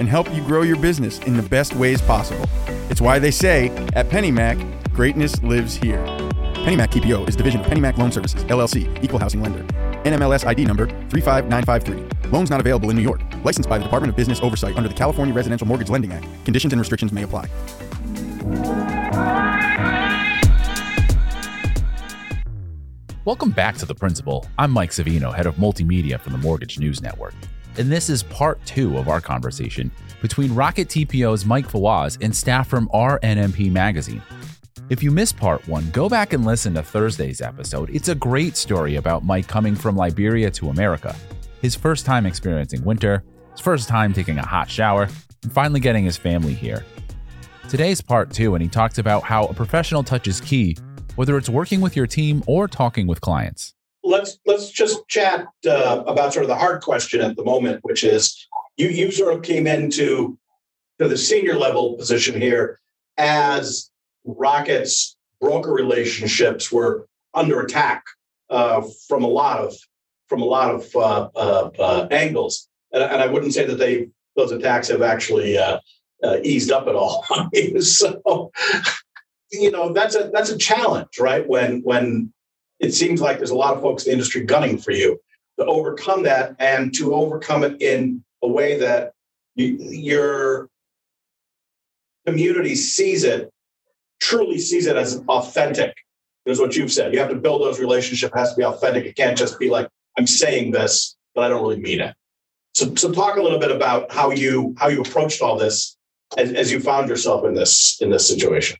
and help you grow your business in the best ways possible. It's why they say at PennyMac, greatness lives here. PennyMac TPO is division of PennyMac Loan Services, LLC, equal housing lender. NMLS ID number 35953. Loans not available in New York. Licensed by the Department of Business Oversight under the California Residential Mortgage Lending Act. Conditions and restrictions may apply. Welcome back to The Principal. I'm Mike Savino, head of multimedia for the Mortgage News Network and this is part two of our conversation between Rocket TPO's Mike Fawaz and staff from our NMP Magazine. If you missed part one, go back and listen to Thursday's episode. It's a great story about Mike coming from Liberia to America, his first time experiencing winter, his first time taking a hot shower, and finally getting his family here. Today's part two, and he talks about how a professional touch is key, whether it's working with your team or talking with clients let's let's just chat uh, about sort of the hard question at the moment, which is you you sort of came into to the senior level position here as Rocket's broker relationships were under attack uh, from a lot of from a lot of uh, uh angles, and, and, I wouldn't say that they those attacks have actually uh, uh, eased up at all. so you know that's a that's a challenge, right? When when it seems like there's a lot of folks in the industry gunning for you to overcome that and to overcome it in a way that you, your community sees it, truly sees it as authentic. Is what you've said. You have to build those relationships. Has to be authentic. It can't just be like I'm saying this, but I don't really mean it. So, so talk a little bit about how you how you approached all this as, as you found yourself in this in this situation.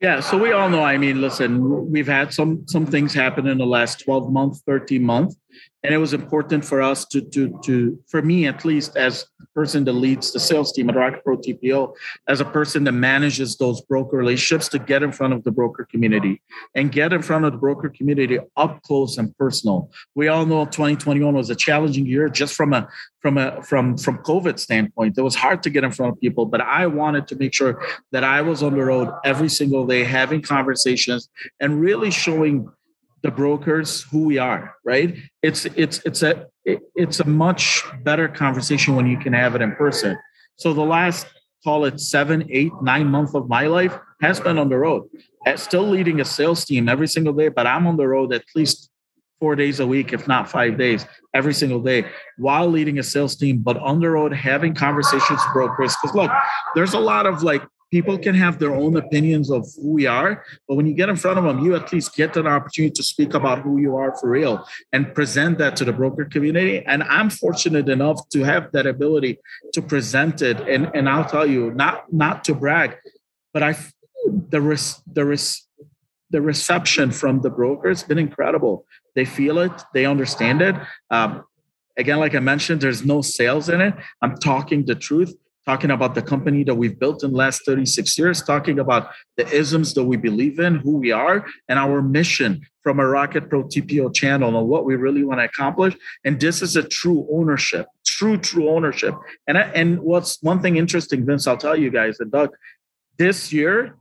Yeah, so we all know. I mean, listen, we've had some some things happen in the last 12 months, 13 months, and it was important for us to to to for me at least as person that leads the sales team at Rocket Pro TPO, as a person that manages those broker relationships to get in front of the broker community and get in front of the broker community up close and personal. We all know 2021 was a challenging year just from a from a from from COVID standpoint. It was hard to get in front of people, but I wanted to make sure that I was on the road every single day having conversations and really showing the brokers who we are right? It's it's it's a it's a much better conversation when you can have it in person. So the last call it seven eight nine months of my life has been on the road. Uh, still leading a sales team every single day but i'm on the road at least four days a week if not five days every single day while leading a sales team but on the road having conversations with brokers. Because look there's a lot of like people can have their own opinions of who we are but when you get in front of them you at least get an opportunity to speak about who you are for real and present that to the broker community. And i'm fortunate enough to have that ability to present it and and i'll tell you not not to brag but i the res, the res, the reception from the brokers been incredible. They feel it they understand it. Um, again like i mentioned there's no sales in it. I'm talking the truth talking about the company that we've built in the last 36 years, talking about the isms that we believe in, who we are, and our mission from a Rocket Pro TPO channel and what we really want to accomplish. And this is a true ownership, true, true ownership. And, and what's one thing interesting, Vince, I'll tell you guys, and Doug, this year,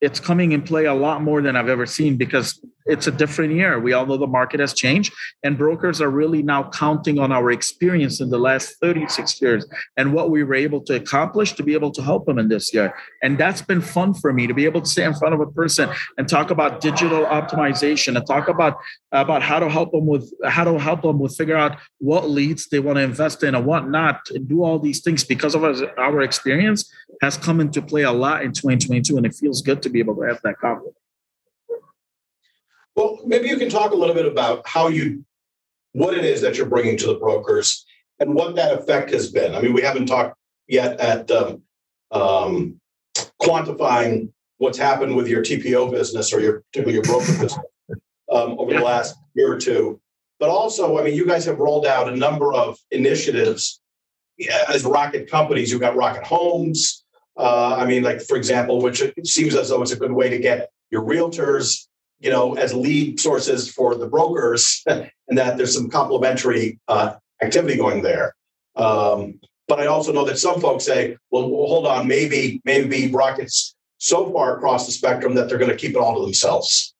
it's coming in play a lot more than I've ever seen because it's a different year. We all know the market has changed, and brokers are really now counting on our experience in the last 36 years and what we were able to accomplish to be able to help them in this year. And that's been fun for me to be able to sit in front of a person and talk about digital optimization and talk about about how to help them with how to help them with figure out what leads they want to invest in and what not, and do all these things because of our experience has come into play a lot in 2022, and it feels good to be able to have that confidence. Well, maybe you can talk a little bit about how you, what it is that you're bringing to the brokers and what that effect has been. I mean, we haven't talked yet at um, um, quantifying what's happened with your TPO business or your particularly your broker business um, over yeah. the last year or two. But also, I mean, you guys have rolled out a number of initiatives as Rocket companies. You've got Rocket Homes, Uh, I mean, like for example, which it seems as though it's a good way to get your realtors, you know, as lead sources for the brokers, and that there's some complementary uh, activity going there. Um, but I also know that some folks say, well, well, hold on, maybe maybe Rocket's so far across the spectrum that they're going to keep it all to themselves.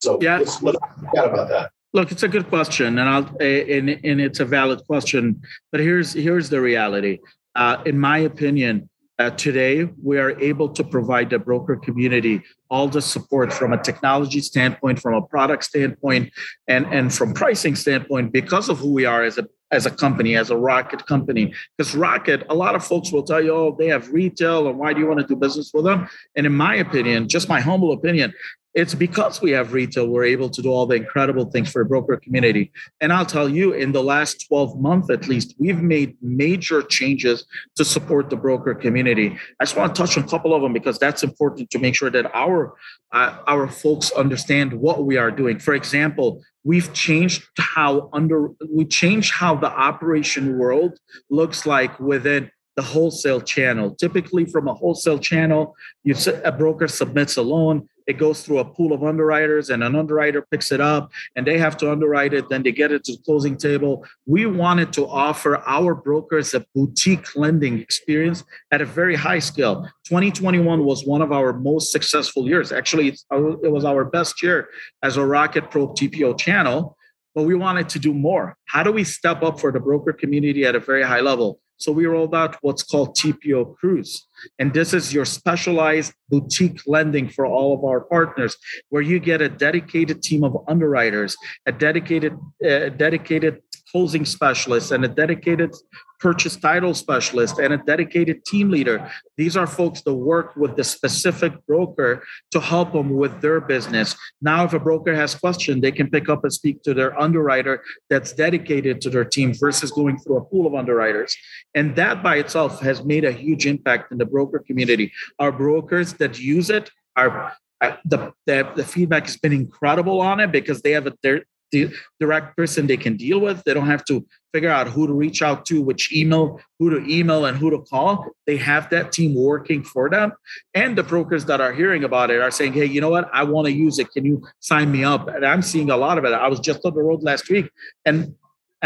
So yeah, let's, let's chat about that. Look, it's a good question, and I'll and, and it's a valid question. But here's here's the reality. Uh, in my opinion, uh, today we are able to provide the broker community all the support from a technology standpoint, from a product standpoint, and and from pricing standpoint because of who we are as a as a company, as a Rocket company. Because Rocket, a lot of folks will tell you, oh, they have retail, and why do you want to do business with them? And in my opinion, just my humble opinion, it's because we have retail, we're able to do all the incredible things for a broker community. And I'll tell you, in the last 12 months at least, we've made major changes to support the broker community. I just want to touch on a couple of them because that's important to make sure that our uh, our folks understand what we are doing. For example, we've changed how under we changed how the operation world looks like within the wholesale channel. Typically, from a wholesale channel, you a broker submits a loan it goes through a pool of underwriters and an underwriter picks it up and they have to underwrite it then they get it to the closing table. We wanted to offer our brokers a boutique lending experience at a very high scale. 2021 was one of our most successful years. Actually uh, it was our best year as a rocket pro tpo channel but we wanted to do more. How do we step up for the broker community at a very high level? So we rolled out what's called TPO Crews. And this is your specialized boutique lending for all of our partners, where you get a dedicated team of underwriters, a dedicated, uh, dedicated closing specialist, and a dedicated purchase title specialist and a dedicated team leader. These are folks that work with the specific broker to help them with their business. Now, if a broker has question, they can pick up and speak to their underwriter that's dedicated to their team versus going through a pool of underwriters. And that by itself has made a huge impact in the broker community. Our brokers that use it are uh, the, the, the feedback has been incredible on it because they have a, their the direct person they can deal with. They don't have to figure out who to reach out to, which email, who to email, and who to call. They have that team working for them. And the brokers that are hearing about it are saying, hey, you know what? I want to use it. Can you sign me up? And I'm seeing a lot of it. I was just on the road last week and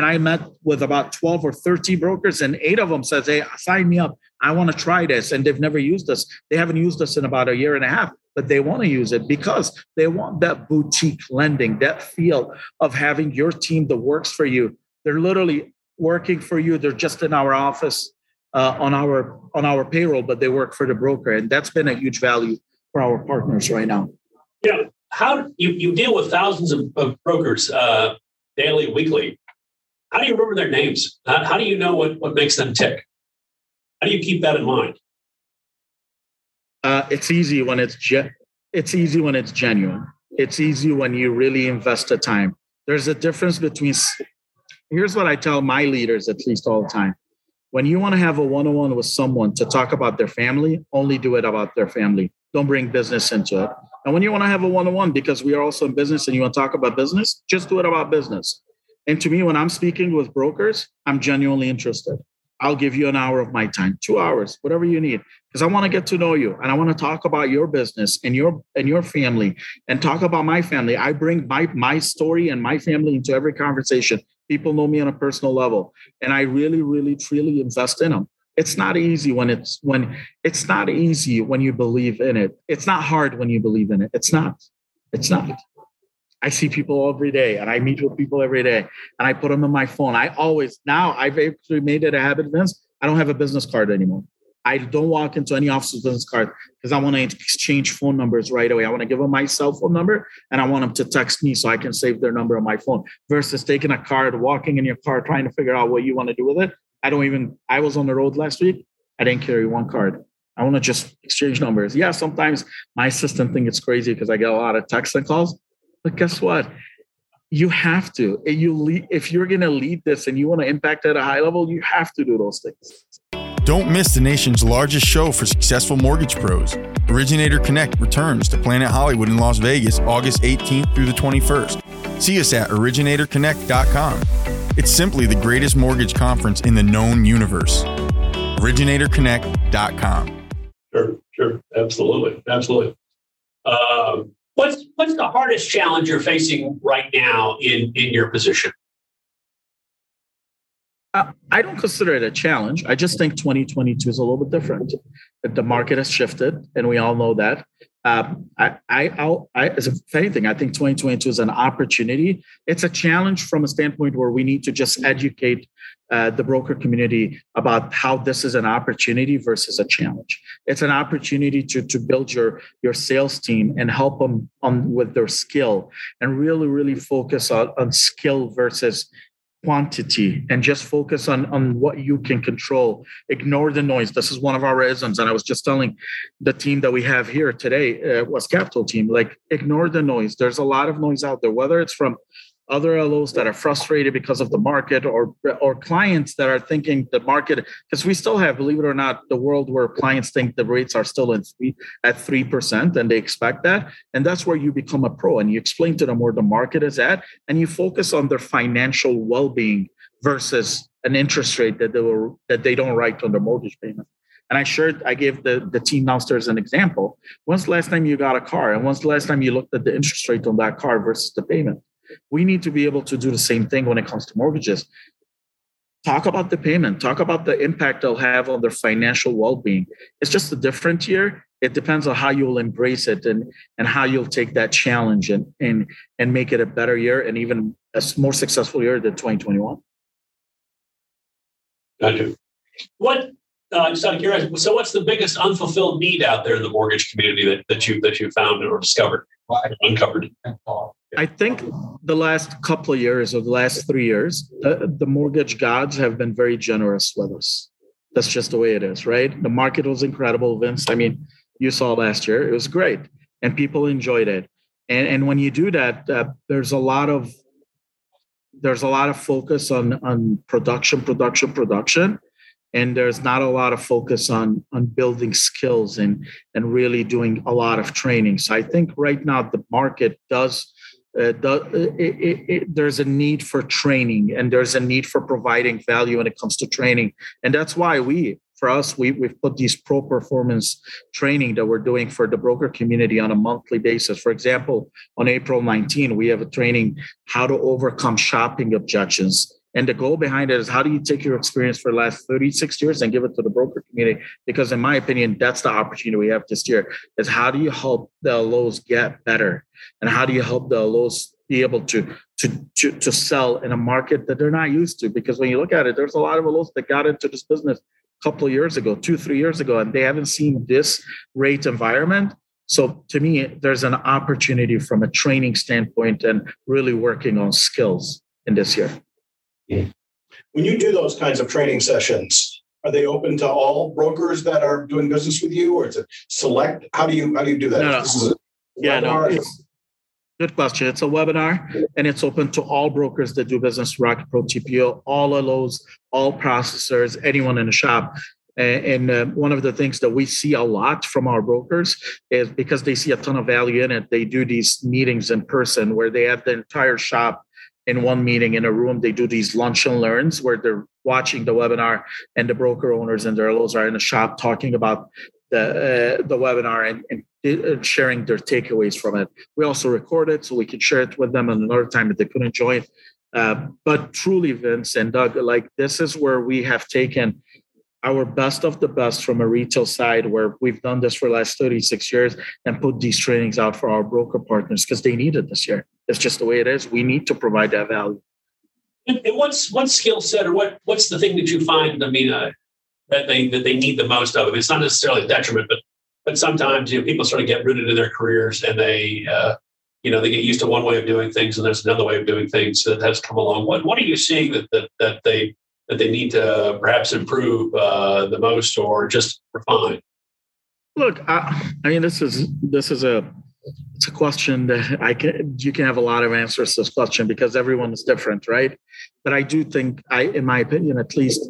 and I met with about 12 or 13 brokers, and eight of them says, Hey, sign me up. I want to try this. And they've never used us. They haven't used us in about a year and a half but they want to use it because they want that boutique lending, that feel of having your team that works for you. They're literally working for you. They're just in our office uh, on our on our payroll, but they work for the broker, and that's been a huge value for our partners right now. Yeah, how you you deal with thousands of, of brokers uh, daily, weekly. How do you remember their names? How, how do you know what what makes them tick? How do you keep that in mind? Uh, it's easy when it's ge- it's easy when it's genuine. It's easy when you really invest the time. There's a difference between. Here's what I tell my leaders, at least all the time. When you want to have a one-on-one with someone to talk about their family, only do it about their family. Don't bring business into it. And when you want to have a one-on-one, because we are also in business and you want to talk about business, just do it about business. And to me, when I'm speaking with brokers, I'm genuinely interested. I'll give you an hour of my time, two hours, whatever you need, because I want to get to know you and I want to talk about your business and your and your family and talk about my family. I bring my my story and my family into every conversation. People know me on a personal level, and I really, really, truly invest in them. It's not easy when it's when it's not easy when you believe in it. It's not hard when you believe in it. It's not. It's not. I see people every day and I meet with people every day and I put them in my phone. I always, now I've actually made it a habit, Vince. I don't have a business card anymore. I don't walk into any office office's business card because I want to exchange phone numbers right away. I want to give them my cell phone number and I want them to text me so I can save their number on my phone versus taking a card, walking in your car, trying to figure out what you want to do with it. I don't even, I was on the road last week. I didn't carry one card. I want to just exchange numbers. Yeah, sometimes my assistant think it's crazy because I get a lot of texts and calls. But guess what? You have to. You lead, if you're going to lead this and you want to impact at a high level, you have to do those things. Don't miss the nation's largest show for successful mortgage pros. Originator Connect returns to Planet Hollywood in Las Vegas August 18th through the 21st. See us at originatorconnect.com. It's simply the greatest mortgage conference in the known universe. originatorconnect.com. Sure, sure. absolutely, absolutely. Uh, what's what's the hardest challenge you're facing right now in in your position? Uh, I don't consider it a challenge. I just think 2022 is a little bit different. The market has shifted, and we all know that. Um, I, I, I, if anything, I think 2022 is an opportunity. It's a challenge from a standpoint where we need to just educate uh, the broker community about how this is an opportunity versus a challenge. It's an opportunity to to build your your sales team and help them on with their skill and really really focus on on skill versus quantity and just focus on on what you can control. Ignore the noise. This is one of our isms and i was just telling the team that we have here today uh, was capital team like ignore the noise. There's a lot of noise out there whether it's from other LOs that are frustrated because of the market or or clients that are thinking the market because we still have believe it or not the world where clients think the rates are still in three at three percent and they expect that and that's where you become a pro and you explain to them where the market is at and you focus on their financial well-being versus an interest rate that they were that they don't write on their mortgage payment and I shared, I gave the, the team downstairs an example. When's the last time you got a car? And when's the last time you looked at the interest rate on that car versus the payment? We need to be able to do the same thing when it comes to mortgages. Talk about the payment, talk about the impact they'll have on their financial well being. It's just a different year. It depends on how you'll embrace it and, and how you'll take that challenge and, and, and make it a better year and even a more successful year than 2021. Gotcha. What uh, just out of curiosity, so what's the biggest unfulfilled need out there in the mortgage community that, that you that you found or discovered, uncovered? I think the last couple of years or the last three years, the, the mortgage gods have been very generous with us. That's just the way it is, right? The market was incredible, Vince. I mean, you saw last year; it was great, and people enjoyed it. And and when you do that, uh, there's a lot of there's a lot of focus on on production, production, production, and there's not a lot of focus on on building skills and and really doing a lot of training. So I think right now the market does uh, the, it, it, it, there's a need for training and there's a need for providing value when it comes to training. And that's why we for us we, we've put these pro performance training that we're doing for the broker community on a monthly basis. For example on april 19 we have a training how to overcome shopping objections and the goal behind it is how do you take your experience for the last 36 years and give it to the broker community? Because in my opinion, that's the opportunity we have this year is how do you help the LOs get better? And how do you help the LOs be able to, to, to, to sell in a market that they're not used to? Because when you look at it, there's a lot of LOs that got into this business a couple of years ago, two, three years ago, and they haven't seen this rate environment. So to me, there's an opportunity from a training standpoint and really working on skills in this year. When you do those kinds of training sessions, are they open to all brokers that are doing business with you, or is it select? How do you how do you do that? No, no. yeah, no. Good question. It's a webinar and it's open to all brokers that do business with Rocket Pro TPO, all LOs, all processors, anyone in the shop. And uh, one of the things that we see a lot from our brokers is because they see a ton of value in it, they do these meetings in person where they have the entire shop in one meeting in a room. They do these lunch and learns where they're watching the webinar and the broker owners and their LOs are in the shop talking about the uh, the webinar and, and, sharing their takeaways from it. We also record it so we can share it with them another time if they couldn't join. Uh, but truly, Vince and Doug, like this is where we have taken our best of the best from a retail side where we've done this for the last 36 years and put these trainings out for our broker partners because they need it this year. It's just the way it is. We need to provide that value. And, what's what skill set or what what's the thing that you find? I mean, uh, that they that they need the most of? I mean, It's not necessarily a detriment, but but sometimes you know people sort of get rooted in their careers and they uh, you know they get used to one way of doing things and there's another way of doing things that has come along. What what are you seeing that that, that they that they need to perhaps improve uh, the most or just refine? Look, I, I mean, this is this is a it's a question that I can you can have a lot of answers to this question because everyone is different, right? But I do think I, in my opinion, at least,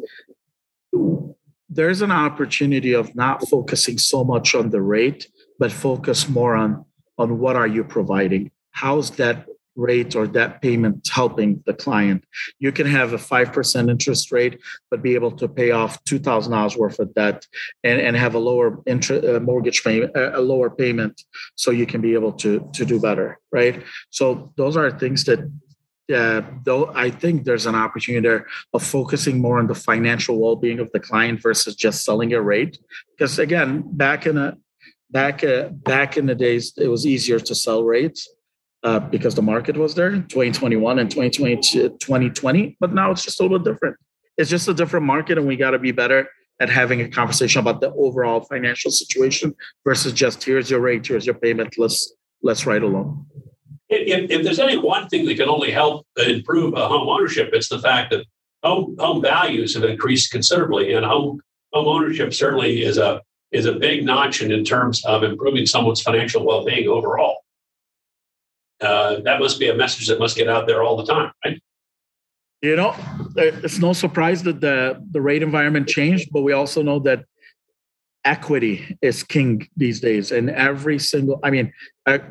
there's an opportunity of not focusing so much on the rate, but focus more on on what are you providing? How's that rate or debt payment helping the client. You can have a 5% interest rate, but be able to pay off $2,000 worth of debt and, and have a lower interest, uh, mortgage payment, uh, a lower payment so you can be able to, to do better, right? So those are things that uh, though I think there's an opportunity there of focusing more on the financial well-being of the client versus just selling a rate. Because again, back in a back uh, back in the days, it was easier to sell rates uh, because the market was there 2021 and 2020, 2020 but now it's just a little different. It's just a different market and we got to be better at having a conversation about the overall financial situation versus just here's your rate here's your payment let's let's write along. If, if there's any one thing that can only help improve home ownership it's the fact that home home values have increased considerably and home home ownership certainly is a is a big notch in, in terms of improving someone's financial well-being overall uh, that must be a message that must get out there all the time, right? You know, it's no surprise that the the rate environment changed, but we also know that equity is king these days. And every single, I mean,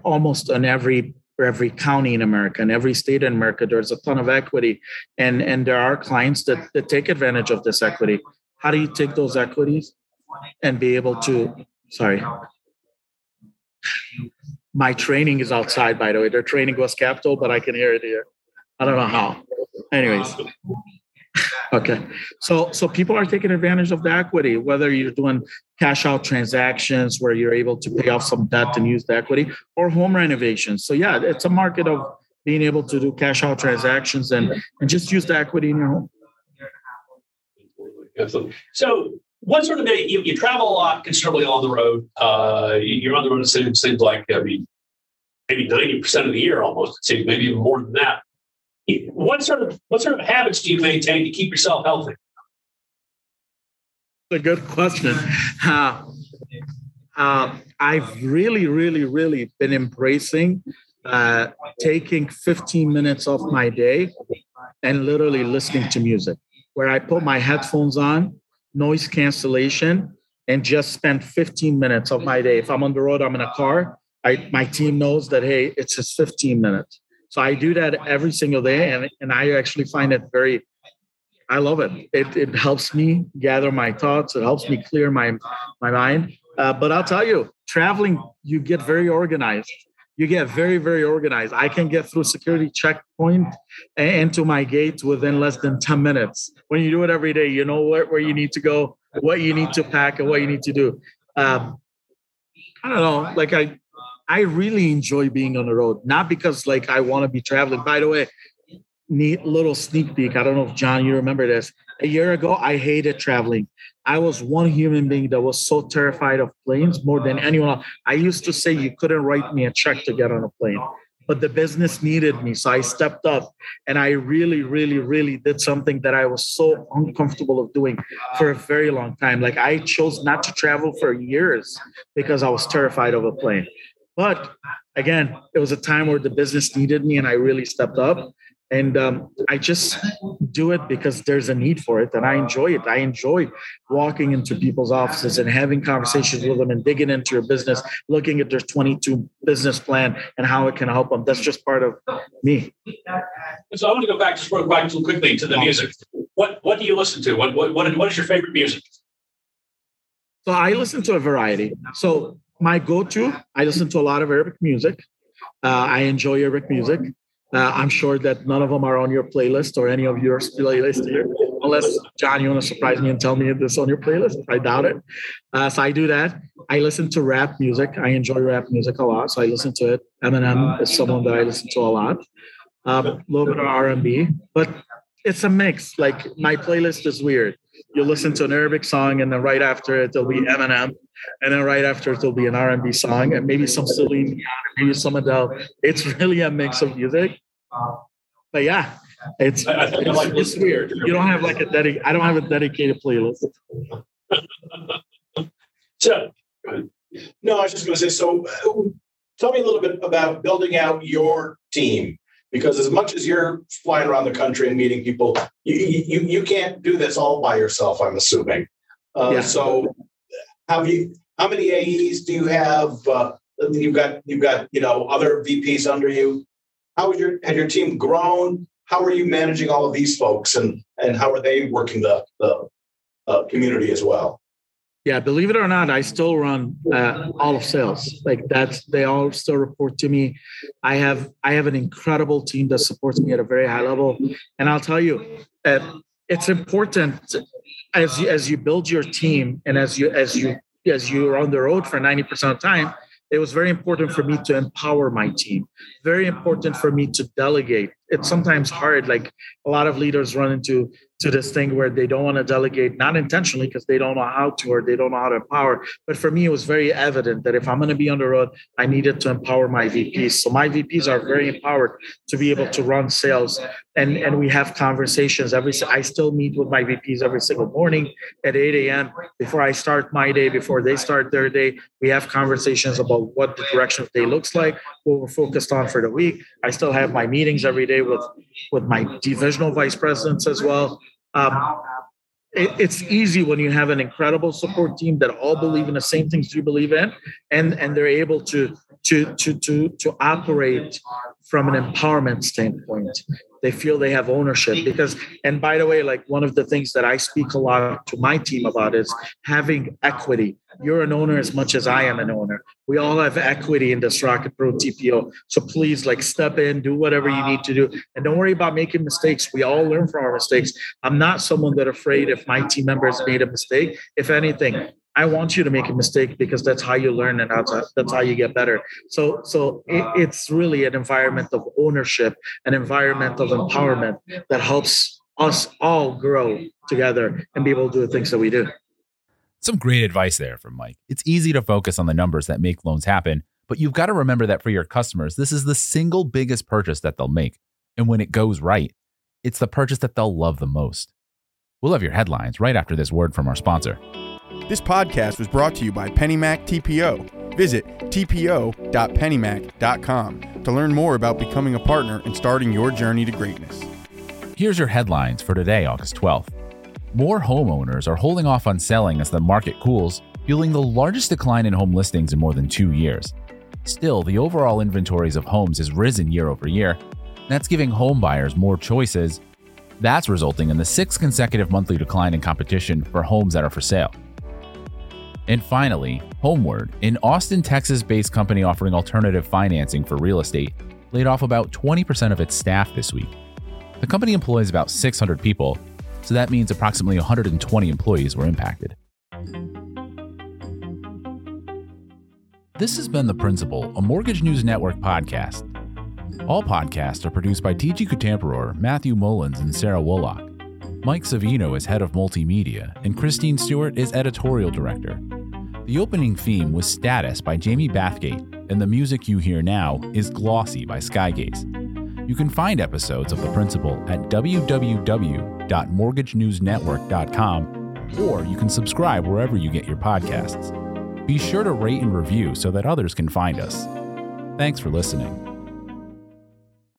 almost in every every county in America and every state in America, there's a ton of equity, and and there are clients that that take advantage of this equity. How do you take those equities and be able to? Sorry my training is outside, by the way. Their training was capital, but I can hear it here. I don't know how. Anyways. Okay. So so people are taking advantage of the equity, whether you're doing cash out transactions where you're able to pay off some debt and use the equity or home renovations. So yeah, it's a market of being able to do cash out transactions and, and just use the equity in your home. Absolutely. So what sort of day you, you travel a lot considerably on the road. Uh, you're on the road. It seems, seems like I mean, maybe ninety percent of the year, almost. It seems maybe even more than that. What sort of what sort of habits do you maintain to keep yourself healthy? A good question. Uh, uh, I've really, really, really been embracing uh, taking 15 minutes off my day and literally listening to music, where I put my headphones on noise cancellation, and just spend 15 minutes of my day. If I'm on the road, I'm in a car. I, my team knows that hey, it's just 15 minutes. So I do that every single day, and, and I actually find it very. I love it. It it helps me gather my thoughts. It helps me clear my my mind. Uh, but I'll tell you, traveling, you get very organized you get very very organized. I can get through security checkpoint and to my gate within less than 10 minutes. When you do it every day you know where, where you need to go what you need to pack and what you need to do. Um, i don't know like i i really enjoy being on the road. Not because like i want to be traveling. By the way neat little sneak peek. I don't know if john you remember this a year ago i hated traveling I was one human being that was so terrified of planes more than anyone else. I used to say you couldn't write me a check to get on a plane, but the business needed me. So I stepped up and I really, really, really did something that I was so uncomfortable of doing for a very long time. Like I chose not to travel for years because I was terrified of a plane. But again, it was a time where the business needed me and I really stepped up and um, i just do it because there's a need for it and i enjoy it. I enjoy walking into people's offices and having conversations with them and digging into your business looking at their 22 business plan and how it can help them. That's just part of me. So i want to go back just back too quickly to the music. What what do you listen to? What what, what is your favorite music? So i listen to a variety. So my go-to i listen to a lot of arabic music. Uh, i enjoy arabic music uh, I'm sure that none of them are on your playlist or any of your playlist here, unless John, you want to surprise me and tell me this on your playlist. I doubt it. Uh, so I do that. I listen to rap music. I enjoy rap music a lot, so I listen to it. Eminem is someone that I listen to a lot. Um, a little bit of R&B, but it's a mix. Like my playlist is weird. You listen to an Arabic song, and then right after it, there'll be Eminem, and then right after it, there'll be an R&B song, and maybe some Celine Dion, maybe some Adele. It's really a mix of music. But yeah, it's it's, like it's weird. You don't have like a dedicated. I don't have a dedicated playlist. so, no, I was just going to say. So, tell me a little bit about building out your team because as much as you're flying around the country and meeting people, you you, you can't do this all by yourself. I'm assuming. Uh, yeah. So, have you? How many AEs do you have? Uh, you've got you've got you know other VPs under you. how your has your team grown? How are you managing all of these folks, and and how are they working the the uh, community as well? Yeah, believe it or not, I still run uh, all of sales. Like that's they all still report to me. I have I have an incredible team that supports me at a very high level, and I'll tell you, uh, it's important as you, as you build your team and as you as you as you're on the road for ninety percent of the time it was very important for me to empower my team. Very important for me to delegate. It's sometimes hard like a lot of leaders run into to this thing where they don't want to delegate not intentionally because they don't know how to or they don't know how to empower. But for me it was very evident that if i'm going to be on the road i needed to empower my vps so my vps are very empowered to be able to run sales and and we have conversations every i still meet with my vps every single morning at 8 a.m before i start my day before they start their day. We have conversations about what the direction of the day looks like what we're focused on for the week. I still have my meetings every day with with my divisional vice presidents as well. Um, it, it's easy when you have an incredible support team that all believe in the same things you believe in, and and they're able to to to to to operate from an empowerment standpoint they feel they have ownership because and by the way like one of the things that i speak a lot to my team about is having equity. You're an owner as much as i am an owner. We all have equity in this rocket pro tpo so please like step in do whatever you need to do. And don't worry about making mistakes. We all learn from our mistakes. I'm not someone that afraid if my team members made a mistake. If anything I want you to make a mistake because that's how you learn and that's, that's how you get better. So, so it, it's really an environment of ownership, an environment of empowerment that helps us all grow together and be able to do the things that we do. Some great advice there from Mike. It's easy to focus on the numbers that make loans happen, but you've got to remember that for your customers, this is the single biggest purchase that they'll make. And when it goes right, it's the purchase that they'll love the most. We'll have your headlines right after this word from our sponsor. This podcast was brought to you by PennyMac TPO. Visit tpo.pennymac.com to learn more about becoming a partner and starting your journey to greatness. Here's your headlines for today, August 12th. More homeowners are holding off on selling as the market cools, fueling the largest decline in home listings in more than two years. Still, the overall inventories of homes has risen year over year. That's giving home buyers more choices. That's resulting in the sixth consecutive monthly decline in competition for homes that are for sale. And finally, Homeward, an Austin, Texas based company offering alternative financing for real estate, laid off about 20% of its staff this week. The company employs about 600 people, so that means approximately 120 employees were impacted. This has been The Principal, a Mortgage News Network podcast. All podcasts are produced by TG Kutamperor, Matthew Mullins, and Sarah Woloch. Mike Savino is head of multimedia, and Christine Stewart is editorial director. The opening theme was Status by Jamie Bathgate, and the music you hear now is Glossy by Skygaze. You can find episodes of The Principal at www.mortgagenewsnetwork.com, or you can subscribe wherever you get your podcasts. Be sure to rate and review so that others can find us. Thanks for listening.